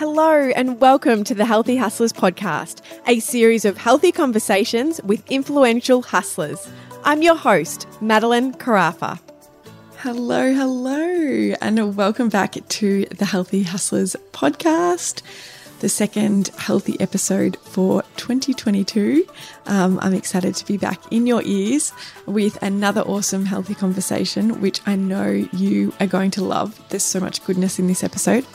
Hello, and welcome to the Healthy Hustlers podcast, a series of healthy conversations with influential hustlers. I'm your host, Madelyn Carafa. Hello, hello, and welcome back to the Healthy Hustlers podcast, the second healthy episode for 2022. Um, I'm excited to be back in your ears with another awesome healthy conversation, which I know you are going to love. There's so much goodness in this episode.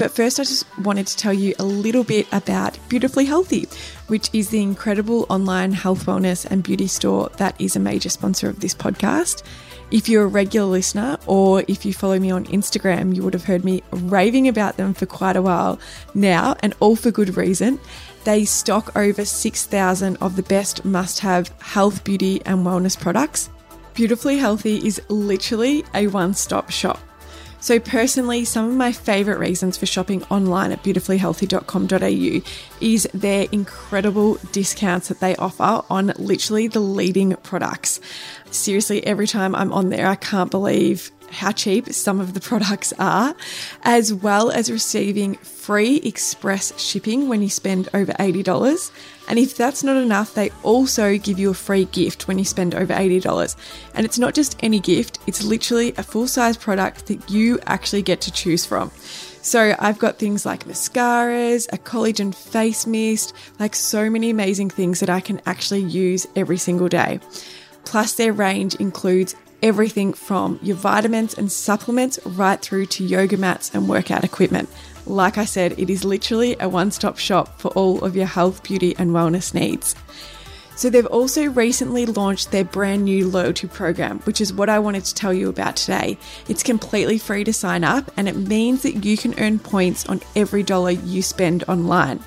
But first, I just wanted to tell you a little bit about Beautifully Healthy, which is the incredible online health, wellness, and beauty store that is a major sponsor of this podcast. If you're a regular listener or if you follow me on Instagram, you would have heard me raving about them for quite a while now, and all for good reason. They stock over 6,000 of the best must have health, beauty, and wellness products. Beautifully Healthy is literally a one stop shop. So, personally, some of my favourite reasons for shopping online at beautifullyhealthy.com.au is their incredible discounts that they offer on literally the leading products. Seriously, every time I'm on there, I can't believe how cheap some of the products are, as well as receiving free express shipping when you spend over $80. And if that's not enough, they also give you a free gift when you spend over $80. And it's not just any gift, it's literally a full size product that you actually get to choose from. So I've got things like mascaras, a collagen face mist, like so many amazing things that I can actually use every single day. Plus, their range includes everything from your vitamins and supplements right through to yoga mats and workout equipment. Like I said, it is literally a one stop shop for all of your health, beauty, and wellness needs. So, they've also recently launched their brand new loyalty program, which is what I wanted to tell you about today. It's completely free to sign up, and it means that you can earn points on every dollar you spend online.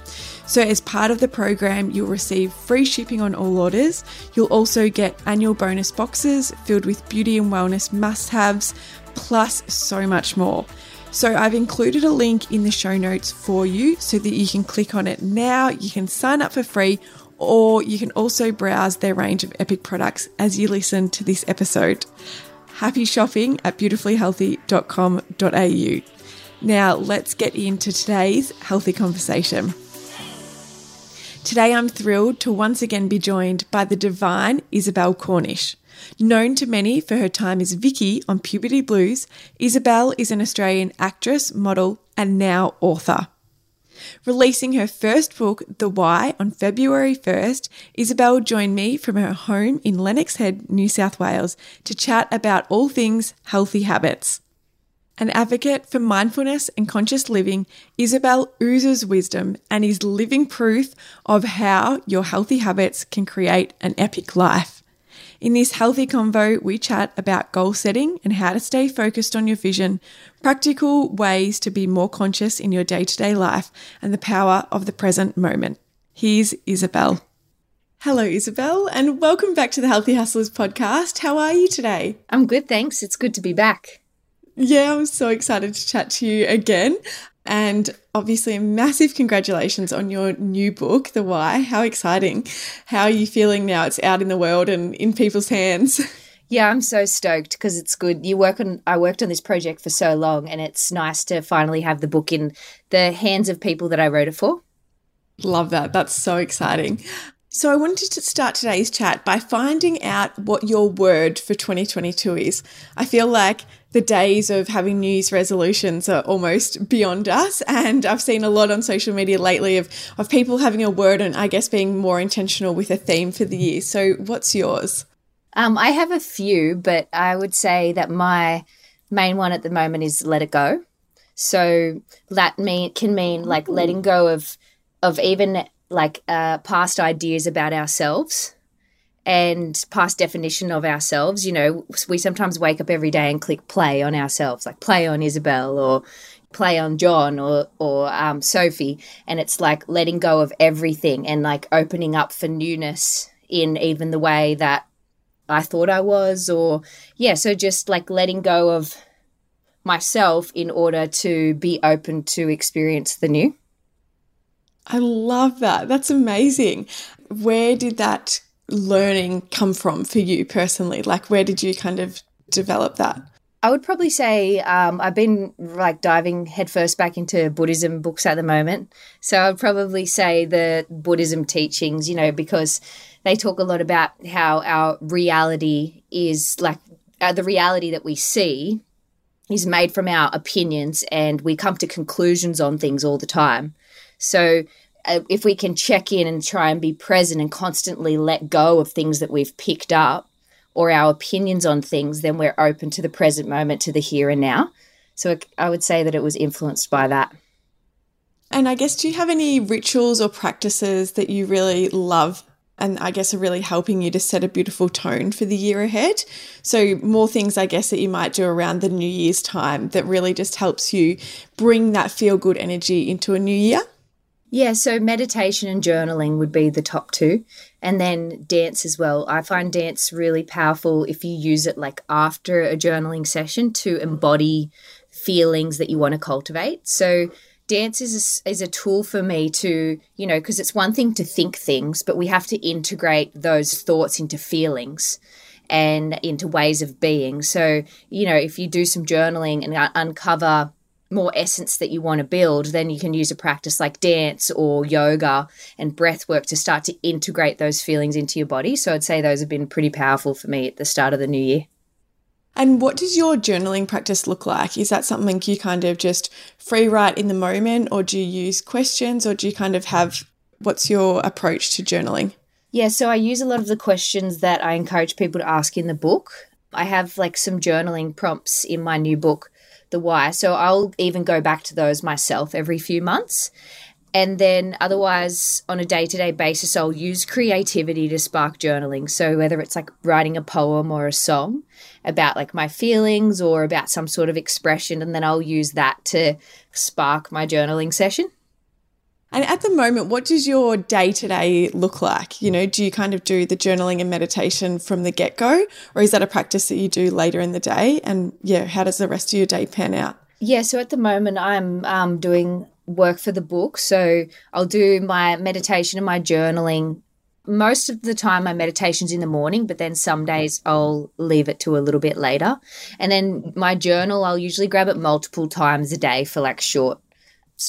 So, as part of the program, you'll receive free shipping on all orders. You'll also get annual bonus boxes filled with beauty and wellness must haves, plus so much more. So, I've included a link in the show notes for you so that you can click on it now. You can sign up for free, or you can also browse their range of epic products as you listen to this episode. Happy shopping at beautifullyhealthy.com.au. Now, let's get into today's healthy conversation. Today, I'm thrilled to once again be joined by the divine Isabelle Cornish. Known to many for her time as Vicki on Puberty Blues, Isabelle is an Australian actress, model, and now author. Releasing her first book, The Why, on February 1st, Isabelle joined me from her home in Lennox Head, New South Wales, to chat about all things healthy habits. An advocate for mindfulness and conscious living, Isabelle oozes wisdom and is living proof of how your healthy habits can create an epic life. In this healthy convo, we chat about goal setting and how to stay focused on your vision, practical ways to be more conscious in your day to day life, and the power of the present moment. Here's Isabelle. Hello, Isabelle, and welcome back to the Healthy Hustlers podcast. How are you today? I'm good, thanks. It's good to be back. Yeah, I'm so excited to chat to you again. And obviously, a massive congratulations on your new book, The Why. How exciting. How are you feeling now? It's out in the world and in people's hands. Yeah, I'm so stoked because it's good. You work on I worked on this project for so long and it's nice to finally have the book in the hands of people that I wrote it for. Love that. That's so exciting. So, I wanted to start today's chat by finding out what your word for 2022 is. I feel like the days of having New Year's resolutions are almost beyond us. And I've seen a lot on social media lately of, of people having a word and I guess being more intentional with a theme for the year. So, what's yours? Um, I have a few, but I would say that my main one at the moment is let it go. So that mean can mean like letting go of of even like uh, past ideas about ourselves and past definition of ourselves. You know, we sometimes wake up every day and click play on ourselves, like play on Isabelle or play on John or or um, Sophie, and it's like letting go of everything and like opening up for newness in even the way that I thought I was, or yeah, so just like letting go of myself in order to be open to experience the new. I love that. That's amazing. Where did that learning come from for you personally? Like, where did you kind of develop that? I would probably say um, I've been like diving headfirst back into Buddhism books at the moment. So I'd probably say the Buddhism teachings, you know, because they talk a lot about how our reality is like uh, the reality that we see is made from our opinions and we come to conclusions on things all the time. So uh, if we can check in and try and be present and constantly let go of things that we've picked up or our opinions on things, then we're open to the present moment, to the here and now. So I would say that it was influenced by that. And I guess, do you have any rituals or practices that you really love and I guess are really helping you to set a beautiful tone for the year ahead? So, more things, I guess, that you might do around the New Year's time that really just helps you bring that feel good energy into a new year? Yeah, so meditation and journaling would be the top two. And then dance as well. I find dance really powerful if you use it like after a journaling session to embody feelings that you want to cultivate. So, dance is a, is a tool for me to, you know, because it's one thing to think things, but we have to integrate those thoughts into feelings and into ways of being. So, you know, if you do some journaling and uh, uncover more essence that you want to build, then you can use a practice like dance or yoga and breath work to start to integrate those feelings into your body. So I'd say those have been pretty powerful for me at the start of the new year. And what does your journaling practice look like? Is that something you kind of just free write in the moment, or do you use questions, or do you kind of have what's your approach to journaling? Yeah, so I use a lot of the questions that I encourage people to ask in the book. I have like some journaling prompts in my new book the why. So I'll even go back to those myself every few months. And then otherwise, on a day to day basis, I'll use creativity to spark journaling. So whether it's like writing a poem or a song about like my feelings or about some sort of expression, and then I'll use that to spark my journaling session. And at the moment, what does your day to day look like? You know, do you kind of do the journaling and meditation from the get go, or is that a practice that you do later in the day? And yeah, how does the rest of your day pan out? Yeah, so at the moment, I'm um, doing work for the book. So I'll do my meditation and my journaling. Most of the time, my meditation's in the morning, but then some days I'll leave it to a little bit later. And then my journal, I'll usually grab it multiple times a day for like short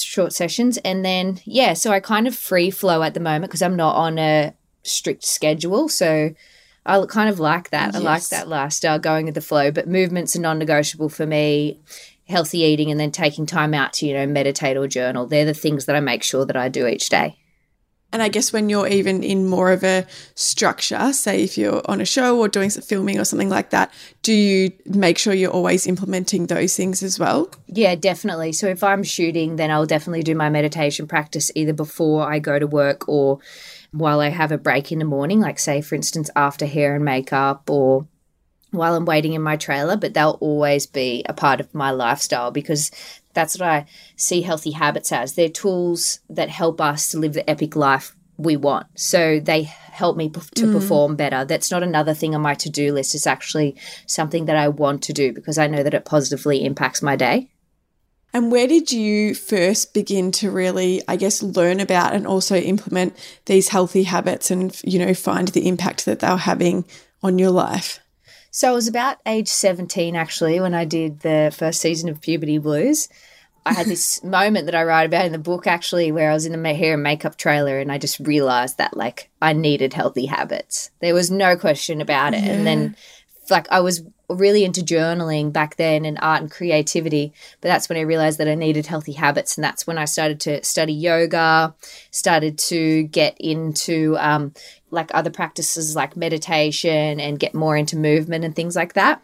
short sessions. And then, yeah, so I kind of free flow at the moment because I'm not on a strict schedule. So I kind of like that. Yes. I like that lifestyle, going with the flow. But movements are non negotiable for me. Healthy eating and then taking time out to, you know, meditate or journal. They're the things that I make sure that I do each day. And I guess when you're even in more of a structure, say if you're on a show or doing some filming or something like that, do you make sure you're always implementing those things as well? Yeah, definitely. So if I'm shooting, then I'll definitely do my meditation practice either before I go to work or while I have a break in the morning, like say for instance after hair and makeup or while I'm waiting in my trailer, but they'll always be a part of my lifestyle because that's what I see healthy habits as. They're tools that help us to live the epic life we want. So they help me to mm. perform better. That's not another thing on my to do list. It's actually something that I want to do because I know that it positively impacts my day. And where did you first begin to really, I guess, learn about and also implement these healthy habits and, you know, find the impact that they're having on your life? So I was about age 17 actually when I did the first season of Puberty Blues. I had this moment that I write about in the book actually where I was in a hair and makeup trailer and I just realized that like I needed healthy habits. There was no question about it. Yeah. And then like I was really into journaling back then and art and creativity, but that's when I realized that I needed healthy habits. And that's when I started to study yoga, started to get into um, like other practices like meditation and get more into movement and things like that.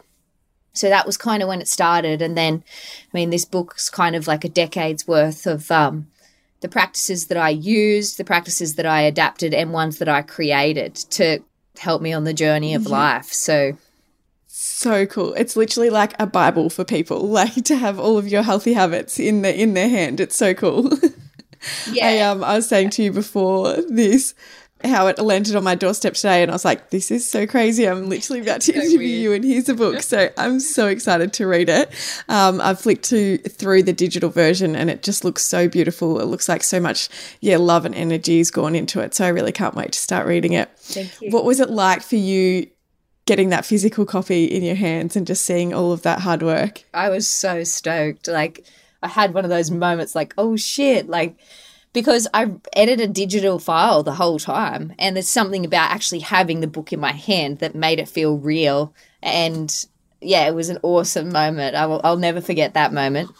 So that was kind of when it started. And then, I mean, this book's kind of like a decade's worth of um, the practices that I used, the practices that I adapted, and ones that I created to help me on the journey of yeah. life. So so cool. It's literally like a Bible for people, like to have all of your healthy habits in the in their hand. It's so cool. Yeah. I um I was saying to you before this how it landed on my doorstep today and I was like, this is so crazy. I'm literally about to so interview weird. you and here's a book. So I'm so excited to read it. Um, I've flicked to through the digital version and it just looks so beautiful. It looks like so much, yeah, love and energy has gone into it. So I really can't wait to start reading it. Thank you. What was it like for you getting that physical copy in your hands and just seeing all of that hard work. I was so stoked. Like I had one of those moments like, oh shit, like because I edited a digital file the whole time and there's something about actually having the book in my hand that made it feel real and yeah, it was an awesome moment. I will, I'll never forget that moment.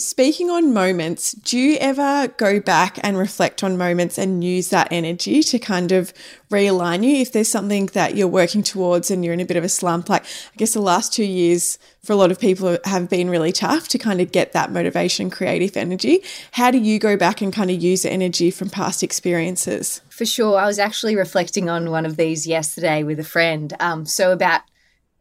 Speaking on moments, do you ever go back and reflect on moments and use that energy to kind of realign you if there's something that you're working towards and you're in a bit of a slump? Like, I guess the last two years for a lot of people have been really tough to kind of get that motivation, creative energy. How do you go back and kind of use the energy from past experiences? For sure. I was actually reflecting on one of these yesterday with a friend. Um, so, about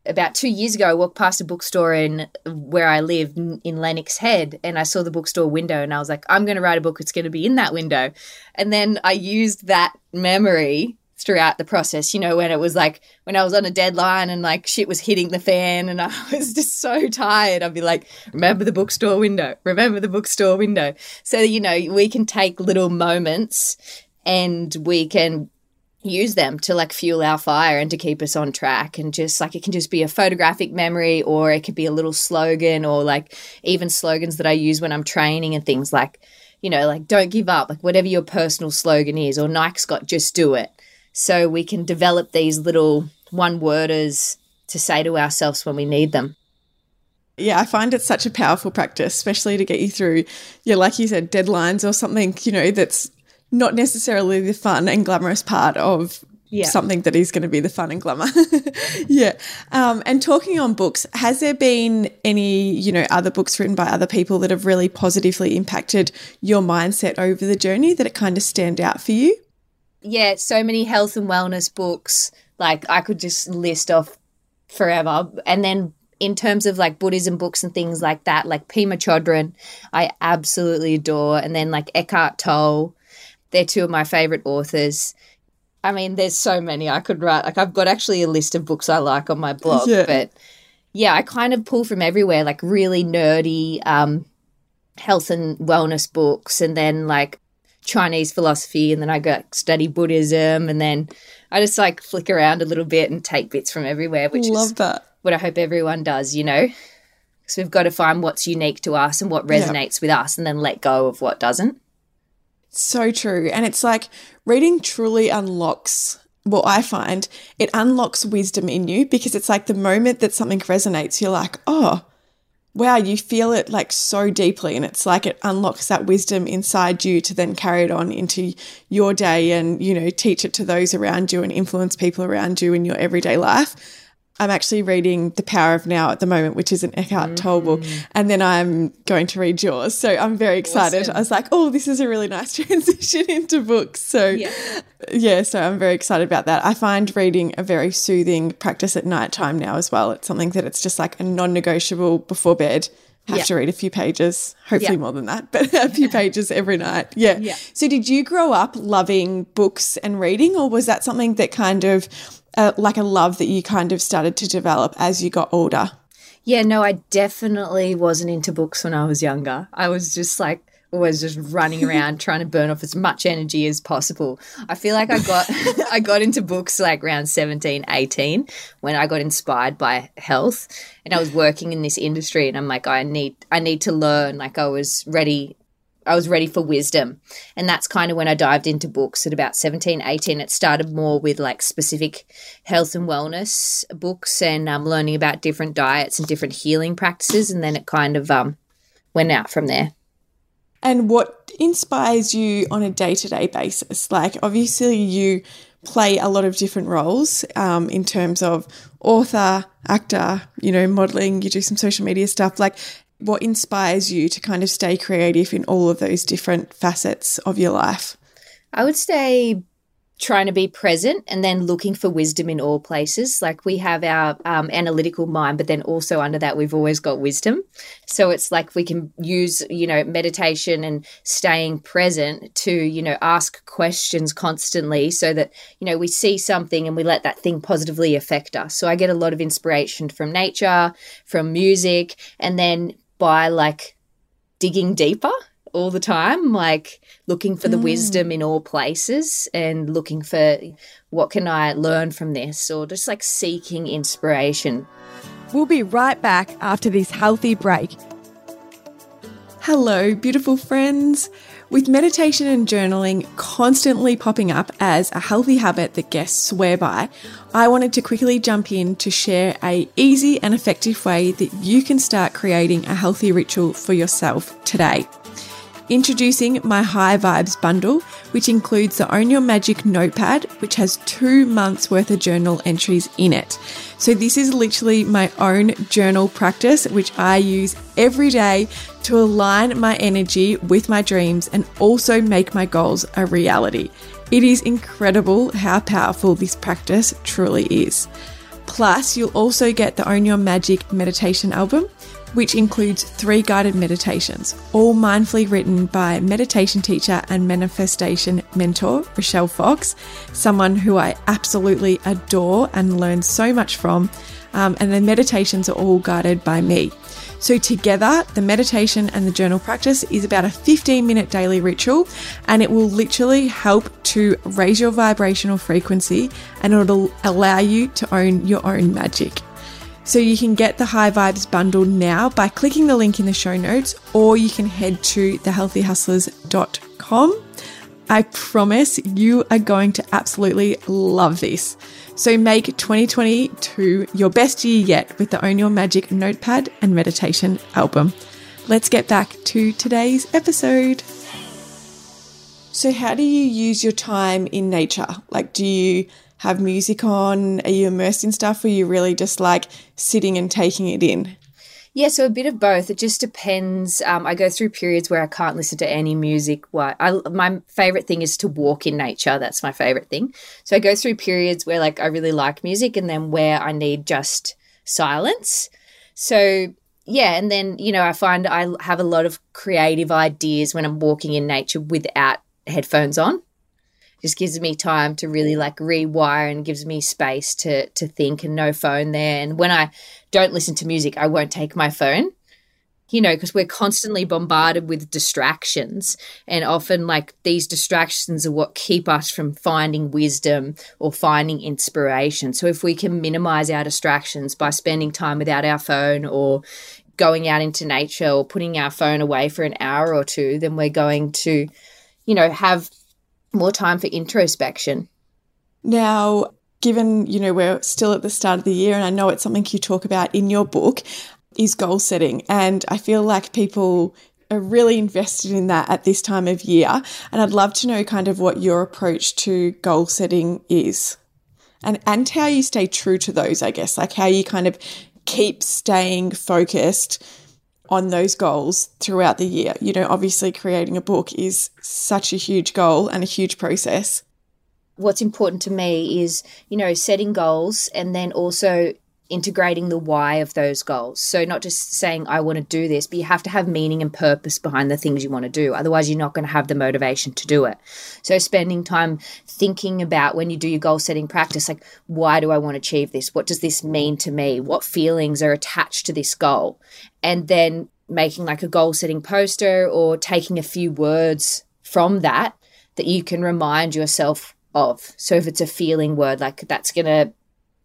about two years ago, I walked past a bookstore in where I live in Lennox Head, and I saw the bookstore window, and I was like, I'm going to write a book. It's going to be in that window. And then I used that memory throughout the process. You know, when it was like when I was on a deadline and like shit was hitting the fan, and I was just so tired. I'd be like, remember the bookstore window. Remember the bookstore window. So you know, we can take little moments and we can use them to like fuel our fire and to keep us on track and just like it can just be a photographic memory or it could be a little slogan or like even slogans that I use when I'm training and things like you know like don't give up like whatever your personal slogan is or Nike's got just do it. So we can develop these little one worders to say to ourselves when we need them. Yeah, I find it such a powerful practice, especially to get you through, yeah, like you said, deadlines or something, you know, that's not necessarily the fun and glamorous part of yeah. something that is going to be the fun and glamour. yeah. Um, and talking on books, has there been any, you know, other books written by other people that have really positively impacted your mindset over the journey that it kind of stand out for you? Yeah, so many health and wellness books. Like I could just list off forever. And then in terms of like Buddhism books and things like that, like Pema Chodron, I absolutely adore. And then like Eckhart Tolle, they're two of my favorite authors. I mean, there's so many I could write. Like, I've got actually a list of books I like on my blog, yeah. but yeah, I kind of pull from everywhere, like really nerdy um, health and wellness books, and then like Chinese philosophy, and then I go study Buddhism, and then I just like flick around a little bit and take bits from everywhere, which Love is that. what I hope everyone does, you know? Because we've got to find what's unique to us and what resonates with us, and then let go of what doesn't. So true. And it's like reading truly unlocks well, I find it unlocks wisdom in you because it's like the moment that something resonates, you're like, oh, wow, you feel it like so deeply. And it's like it unlocks that wisdom inside you to then carry it on into your day and, you know, teach it to those around you and influence people around you in your everyday life. I'm actually reading The Power of Now at the moment, which is an Eckhart Tolle book, mm. and then I'm going to read yours. So I'm very excited. Awesome. I was like, oh, this is a really nice transition into books. So yeah. yeah, so I'm very excited about that. I find reading a very soothing practice at night time now as well. It's something that it's just like a non-negotiable before bed. Have to read a few pages, hopefully more than that, but a few pages every night. Yeah. yeah. So, did you grow up loving books and reading, or was that something that kind of uh, like a love that you kind of started to develop as you got older? Yeah, no, I definitely wasn't into books when I was younger. I was just like always just running around trying to burn off as much energy as possible. I feel like I got I got into books like around 17, 18 when I got inspired by health and I was working in this industry and I'm like I need I need to learn like I was ready I was ready for wisdom. And that's kind of when I dived into books at about 17, 18. It started more with like specific health and wellness books and um, learning about different diets and different healing practices. And then it kind of um, went out from there. And what inspires you on a day to day basis? Like, obviously, you play a lot of different roles um, in terms of author, actor, you know, modeling, you do some social media stuff. Like, what inspires you to kind of stay creative in all of those different facets of your life? I would say trying to be present and then looking for wisdom in all places. Like we have our um, analytical mind, but then also under that, we've always got wisdom. So it's like we can use, you know, meditation and staying present to, you know, ask questions constantly so that, you know, we see something and we let that thing positively affect us. So I get a lot of inspiration from nature, from music, and then by like digging deeper all the time, like looking for the mm. wisdom in all places and looking for what can I learn from this or just like seeking inspiration. We'll be right back after this healthy break. Hello, beautiful friends. With meditation and journaling constantly popping up as a healthy habit that guests swear by, I wanted to quickly jump in to share a easy and effective way that you can start creating a healthy ritual for yourself today. Introducing my High Vibes bundle, which includes the Own Your Magic notepad, which has two months worth of journal entries in it. So, this is literally my own journal practice, which I use every day to align my energy with my dreams and also make my goals a reality. It is incredible how powerful this practice truly is. Plus, you'll also get the Own Your Magic meditation album, which includes three guided meditations, all mindfully written by meditation teacher and manifestation mentor Rochelle Fox, someone who I absolutely adore and learn so much from. Um, and the meditations are all guided by me. So, together, the meditation and the journal practice is about a 15 minute daily ritual, and it will literally help to raise your vibrational frequency and it'll allow you to own your own magic. So you can get the High Vibes bundle now by clicking the link in the show notes, or you can head to thehealthyhustlers.com. I promise you are going to absolutely love this. So make 2022 your best year yet with the Own Your Magic notepad and meditation album. Let's get back to today's episode. So, how do you use your time in nature? Like, do you have music on? Are you immersed in stuff or are you really just like sitting and taking it in? Yeah, so a bit of both. It just depends. Um, I go through periods where I can't listen to any music. Why? I, my favorite thing is to walk in nature. That's my favorite thing. So I go through periods where like I really like music, and then where I need just silence. So yeah, and then you know I find I have a lot of creative ideas when I'm walking in nature without headphones on just gives me time to really like rewire and gives me space to to think and no phone there. And when i don't listen to music i won't take my phone you know because we're constantly bombarded with distractions. And often like these distractions are what keep us from finding wisdom or finding inspiration. So if we can minimize our distractions by spending time without our phone or going out into nature or putting our phone away for an hour or two then we're going to you know have more time for introspection. Now, given, you know, we're still at the start of the year and I know it's something you talk about in your book is goal setting and I feel like people are really invested in that at this time of year and I'd love to know kind of what your approach to goal setting is. And and how you stay true to those, I guess, like how you kind of keep staying focused on those goals throughout the year. You know, obviously, creating a book is such a huge goal and a huge process. What's important to me is, you know, setting goals and then also integrating the why of those goals. So, not just saying, I want to do this, but you have to have meaning and purpose behind the things you want to do. Otherwise, you're not going to have the motivation to do it. So, spending time thinking about when you do your goal setting practice, like, why do I want to achieve this? What does this mean to me? What feelings are attached to this goal? And then making like a goal setting poster or taking a few words from that that you can remind yourself of. So, if it's a feeling word, like that's going to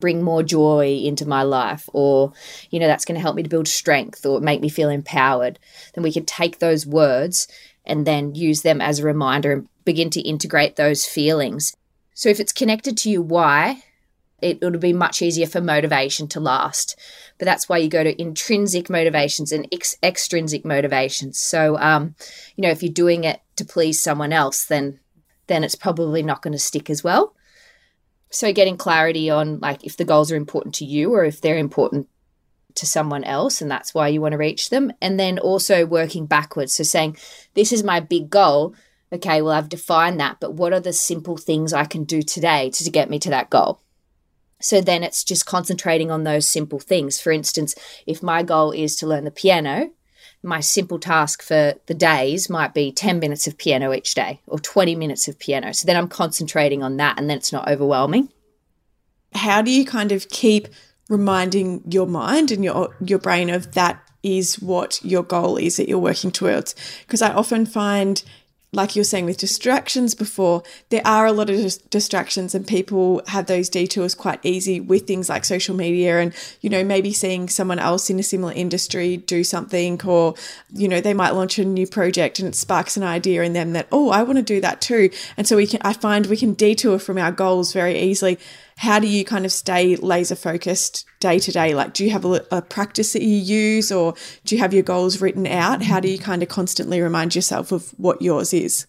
bring more joy into my life or you know that's going to help me to build strength or make me feel empowered then we can take those words and then use them as a reminder and begin to integrate those feelings. So if it's connected to you why it, it'll be much easier for motivation to last. But that's why you go to intrinsic motivations and ex- extrinsic motivations. So um, you know if you're doing it to please someone else then then it's probably not going to stick as well so getting clarity on like if the goals are important to you or if they're important to someone else and that's why you want to reach them. And then also working backwards. So saying this is my big goal. Okay well i've defined that but what are the simple things i can do today to, to get me to that goal? So then it's just concentrating on those simple things. For instance if my goal is to learn the piano my simple task for the days might be 10 minutes of piano each day or 20 minutes of piano. So then I'm concentrating on that and then it's not overwhelming. How do you kind of keep reminding your mind and your your brain of that is what your goal is that you're working towards. Because I often find like you're saying with distractions before, there are a lot of dis- distractions, and people have those detours quite easy with things like social media and, you know, maybe seeing someone else in a similar industry do something, or, you know, they might launch a new project and it sparks an idea in them that, oh, I want to do that too. And so we can, I find we can detour from our goals very easily how do you kind of stay laser focused day to day? Like, do you have a, a, practice that you use or do you have your goals written out? How do you kind of constantly remind yourself of what yours is?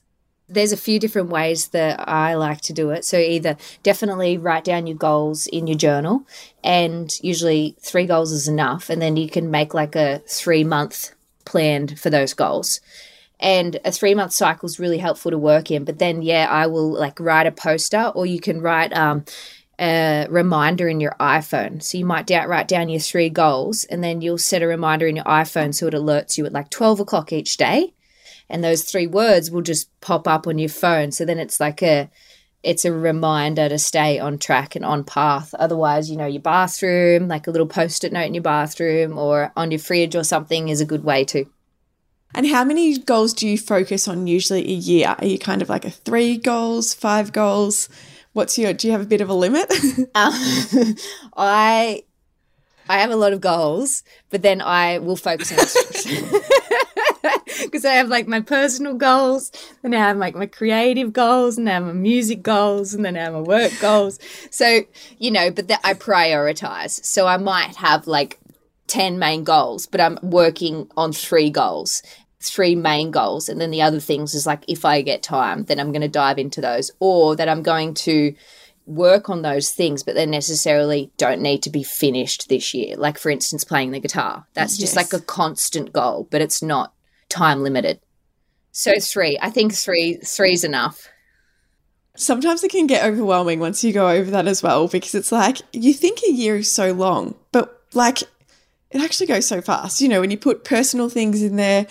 There's a few different ways that I like to do it. So, either definitely write down your goals in your journal, and usually three goals is enough. And then you can make like a three month plan for those goals and a three month cycle is really helpful to work in but then yeah i will like write a poster or you can write um a reminder in your iPhone. So you might write down your three goals and then you'll set a reminder in your iPhone so it alerts you at like 12 o'clock each day. And those three words will just pop up on your phone. So then it's like a it's a reminder to stay on track and on path. Otherwise, you know, your bathroom, like a little post-it note in your bathroom or on your fridge or something is a good way to. And how many goals do you focus on usually a year? Are you kind of like a three goals, five goals? What's your? Do you have a bit of a limit? um, I I have a lot of goals, but then I will focus on because I have like my personal goals, then I have like my creative goals, and I have my music goals, and then I have my work goals. So you know, but that I prioritize. So I might have like 10 main goals, but I'm working on three goals three main goals. And then the other things is like, if I get time, then I'm going to dive into those, or that I'm going to work on those things, but they necessarily don't need to be finished this year. Like, for instance, playing the guitar. That's just yes. like a constant goal, but it's not time limited. So three. I think three three's enough. Sometimes it can get overwhelming once you go over that as well, because it's like you think a year is so long, but like it actually goes so fast. You know, when you put personal things in there,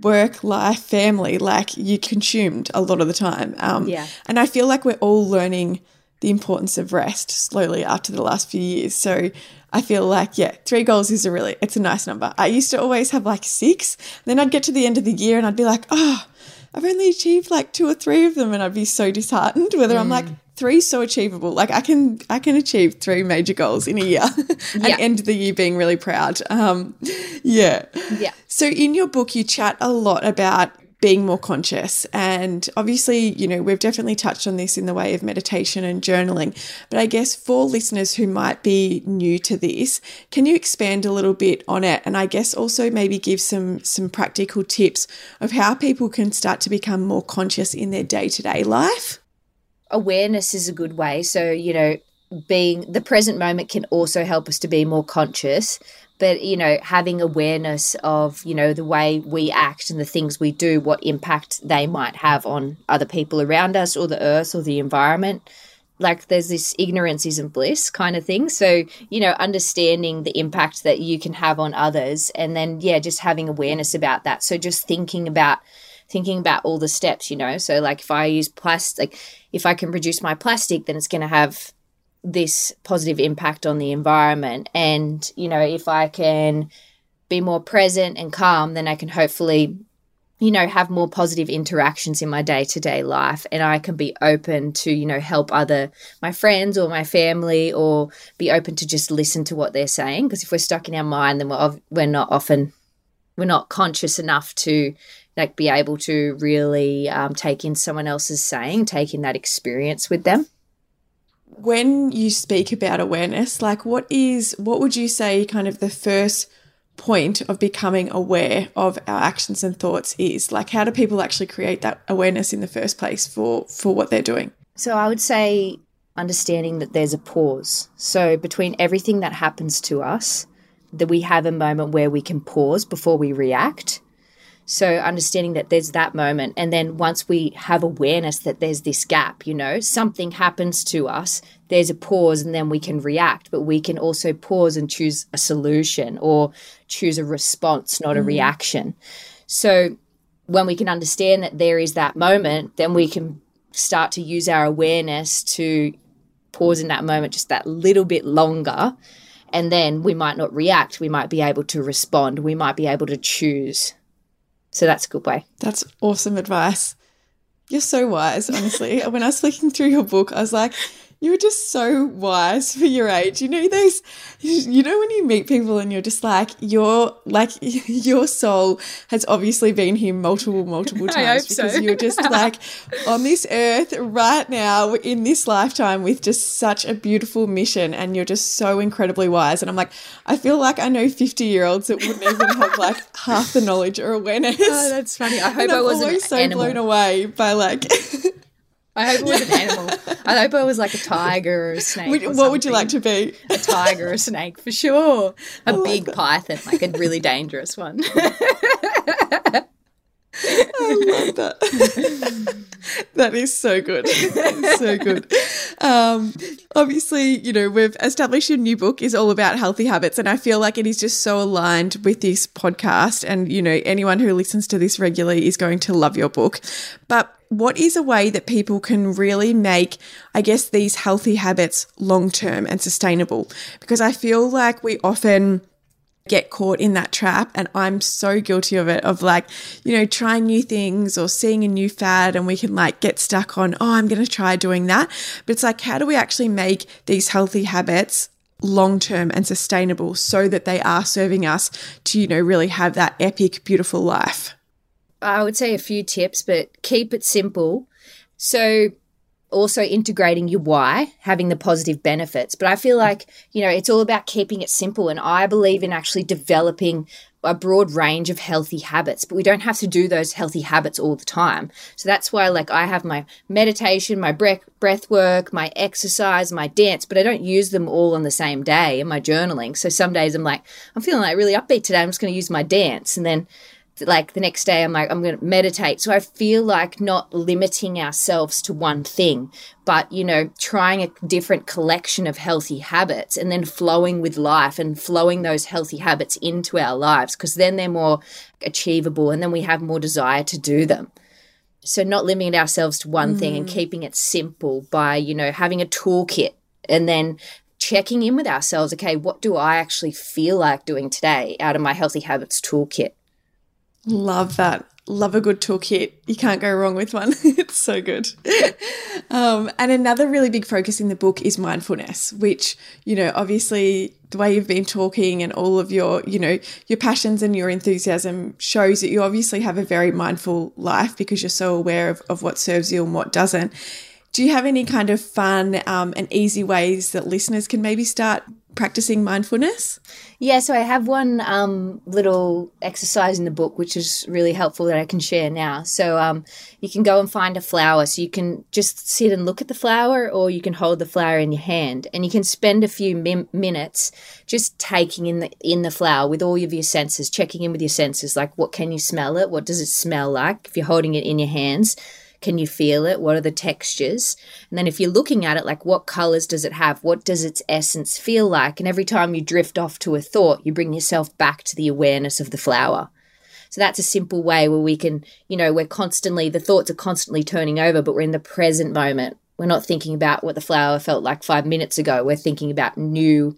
work, life, family, like you consumed a lot of the time. Um, yeah. And I feel like we're all learning the importance of rest slowly after the last few years. So I feel like, yeah, three goals is a really, it's a nice number. I used to always have like six. Then I'd get to the end of the year and I'd be like, oh, I've only achieved like two or three of them. And I'd be so disheartened whether mm. I'm like, three so achievable. Like I can I can achieve three major goals in a year and yeah. end the year being really proud. Um, yeah. Yeah. So in your book you chat a lot about being more conscious and obviously you know we've definitely touched on this in the way of meditation and journaling but i guess for listeners who might be new to this can you expand a little bit on it and i guess also maybe give some some practical tips of how people can start to become more conscious in their day-to-day life awareness is a good way. So, you know, being the present moment can also help us to be more conscious but you know having awareness of you know the way we act and the things we do what impact they might have on other people around us or the earth or the environment. Like there's this ignorance isn't bliss kind of thing. So you know understanding the impact that you can have on others and then yeah just having awareness about that. So just thinking about thinking about all the steps, you know. So, like, if I use plastic, if I can produce my plastic, then it's going to have this positive impact on the environment. And, you know, if I can be more present and calm, then I can hopefully, you know, have more positive interactions in my day to day life. And I can be open to, you know, help other, my friends or my family, or be open to just listen to what they're saying. Because if we're stuck in our mind, then we're, we're not often, we're not conscious enough to like be able to really um, take in someone else's saying, take in that experience with them. When you speak about awareness, like what is what would you say kind of the first point of becoming aware of our actions and thoughts is? Like how do people actually create that awareness in the first place for for what they're doing? So I would say understanding that there's a pause. So between everything that happens to us, that we have a moment where we can pause before we react so understanding that there's that moment. And then once we have awareness that there's this gap, you know, something happens to us, there's a pause and then we can react, but we can also pause and choose a solution or choose a response, not a mm-hmm. reaction. So when we can understand that there is that moment, then we can start to use our awareness to pause in that moment just that little bit longer And then we might not react, we might be able to respond, we might be able to choose. So that's a good way. That's awesome advice. You're so wise, honestly. when I was flicking through your book, I was like, you were just so wise for your age. You know those you know when you meet people and you're just like your like your soul has obviously been here multiple multiple times because so. you're just like on this earth right now in this lifetime with just such a beautiful mission and you're just so incredibly wise and I'm like I feel like I know 50 year olds that wouldn't even have like half the knowledge or awareness. Oh, that's funny. I hope and I wasn't always so animal. blown away by like I hope it was an animal. I hope it was like a tiger or a snake. Would, or what would you like to be? A tiger or a snake for sure. A big that. python, like a really dangerous one. I love that. that is so good. so good. Um, obviously, you know, we've established your new book is all about healthy habits, and I feel like it is just so aligned with this podcast. And, you know, anyone who listens to this regularly is going to love your book. But what is a way that people can really make, I guess, these healthy habits long term and sustainable? Because I feel like we often get caught in that trap and I'm so guilty of it of like you know trying new things or seeing a new fad and we can like get stuck on oh I'm going to try doing that but it's like how do we actually make these healthy habits long term and sustainable so that they are serving us to you know really have that epic beautiful life I would say a few tips, but keep it simple. So, also integrating your why, having the positive benefits. But I feel like, you know, it's all about keeping it simple. And I believe in actually developing a broad range of healthy habits, but we don't have to do those healthy habits all the time. So that's why, like, I have my meditation, my breath, breath work, my exercise, my dance, but I don't use them all on the same day in my journaling. So some days I'm like, I'm feeling like really upbeat today. I'm just going to use my dance. And then like the next day i'm like i'm going to meditate so i feel like not limiting ourselves to one thing but you know trying a different collection of healthy habits and then flowing with life and flowing those healthy habits into our lives because then they're more achievable and then we have more desire to do them so not limiting ourselves to one mm. thing and mm. keeping it simple by you know having a toolkit and then checking in with ourselves okay what do i actually feel like doing today out of my healthy habits toolkit Love that. Love a good toolkit. You can't go wrong with one. it's so good. Um, and another really big focus in the book is mindfulness, which, you know, obviously the way you've been talking and all of your, you know, your passions and your enthusiasm shows that you obviously have a very mindful life because you're so aware of, of what serves you and what doesn't. Do you have any kind of fun um, and easy ways that listeners can maybe start practicing mindfulness? Yeah, so I have one um, little exercise in the book which is really helpful that I can share now. So um, you can go and find a flower. So you can just sit and look at the flower, or you can hold the flower in your hand, and you can spend a few min- minutes just taking in the in the flower with all of your senses, checking in with your senses, like what can you smell it? What does it smell like? If you're holding it in your hands can you feel it? What are the textures? And then if you're looking at it, like what colors does it have? What does its essence feel like? And every time you drift off to a thought, you bring yourself back to the awareness of the flower. So that's a simple way where we can, you know, we're constantly, the thoughts are constantly turning over, but we're in the present moment. We're not thinking about what the flower felt like five minutes ago. We're thinking about new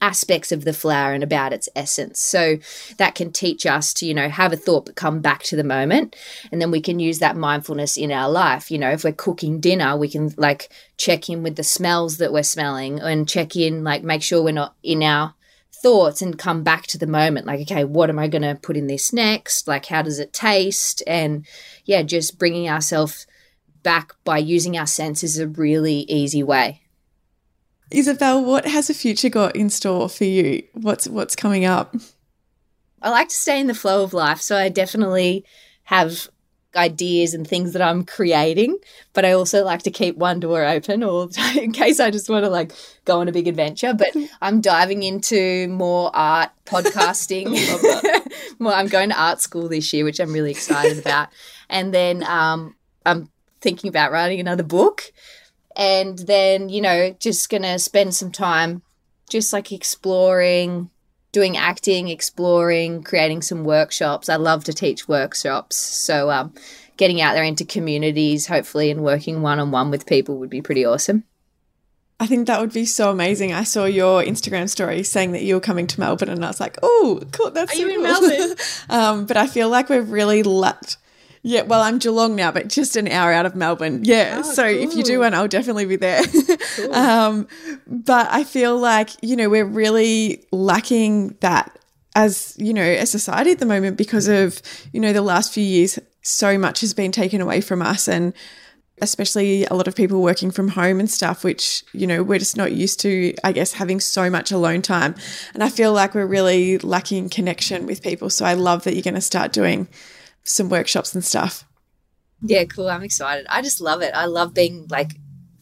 aspects of the flower and about its essence. So that can teach us to, you know, have a thought but come back to the moment. And then we can use that mindfulness in our life. You know, if we're cooking dinner, we can like check in with the smells that we're smelling and check in, like make sure we're not in our thoughts and come back to the moment. Like, okay, what am I going to put in this next? Like, how does it taste? And yeah, just bringing ourselves back by using our senses is a really easy way. Isabelle, what has the future got in store for you? What's what's coming up? I like to stay in the flow of life, so I definitely have ideas and things that I'm creating, but I also like to keep one door open or in case I just want to like go on a big adventure. But I'm diving into more art, podcasting. well, I'm going to art school this year, which I'm really excited about. And then um, I'm thinking about writing another book and then you know just gonna spend some time just like exploring doing acting exploring creating some workshops i love to teach workshops so um, getting out there into communities hopefully and working one-on-one with people would be pretty awesome I think that would be so amazing. I saw your Instagram story saying that you were coming to Melbourne, and I was like, "Oh, cool! That's Are so you in. Melbourne? um, but I feel like we're really lucked. Yeah, well, I'm Geelong now, but just an hour out of Melbourne. Yeah, Oh, so if you do cool. one, I'll definitely be there. um, but I feel like you know we're really lacking that as you know a society at the moment because of you know the last few years. So much has been taken away from us, and especially a lot of people working from home and stuff, which, you know, we're just not used to, I guess, having so much alone time. And I feel like we're really lacking connection with people. So I love that you're going to start doing some workshops and stuff. Yeah, cool. I'm excited. I just love it. I love being like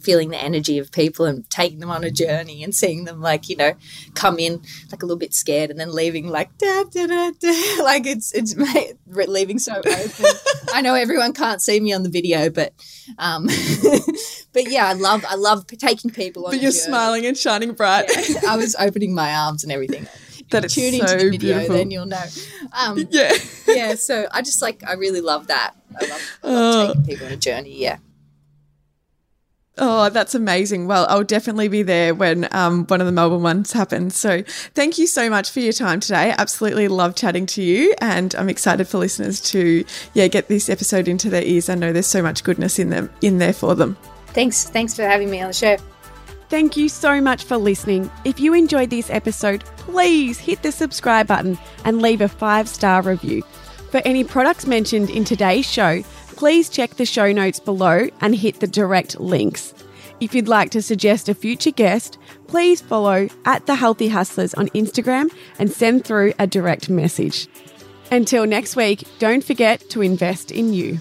feeling the energy of people and taking them on a journey and seeing them like you know come in like a little bit scared and then leaving like da, da, da, da. like it's it's leaving so open. I know everyone can't see me on the video, but um, but yeah, I love I love taking people on. But you're journey. smiling and shining bright. Yeah, I was opening my arms and everything. That it's Tune so into the video, beautiful. then you'll know. Um, yeah. yeah, so I just like I really love that. I love, I love Oh. taking people on a journey. Yeah. Oh, that's amazing. Well, I'll definitely be there when um, one of the Melbourne ones happens. So thank you so much for your time today. Absolutely love chatting to you. And I'm excited for listeners to, yeah, get this episode into their ears. I know there's so much goodness in them, in there for them. Thanks. Thanks for having me on the show. Thank you so much for listening. If you enjoyed this episode, please hit the subscribe button and leave a five star review. For any products mentioned in today's show, please check the show notes below and hit the direct links. If you'd like to suggest a future guest, please follow at the Healthy Hustlers on Instagram and send through a direct message. Until next week, don't forget to invest in you.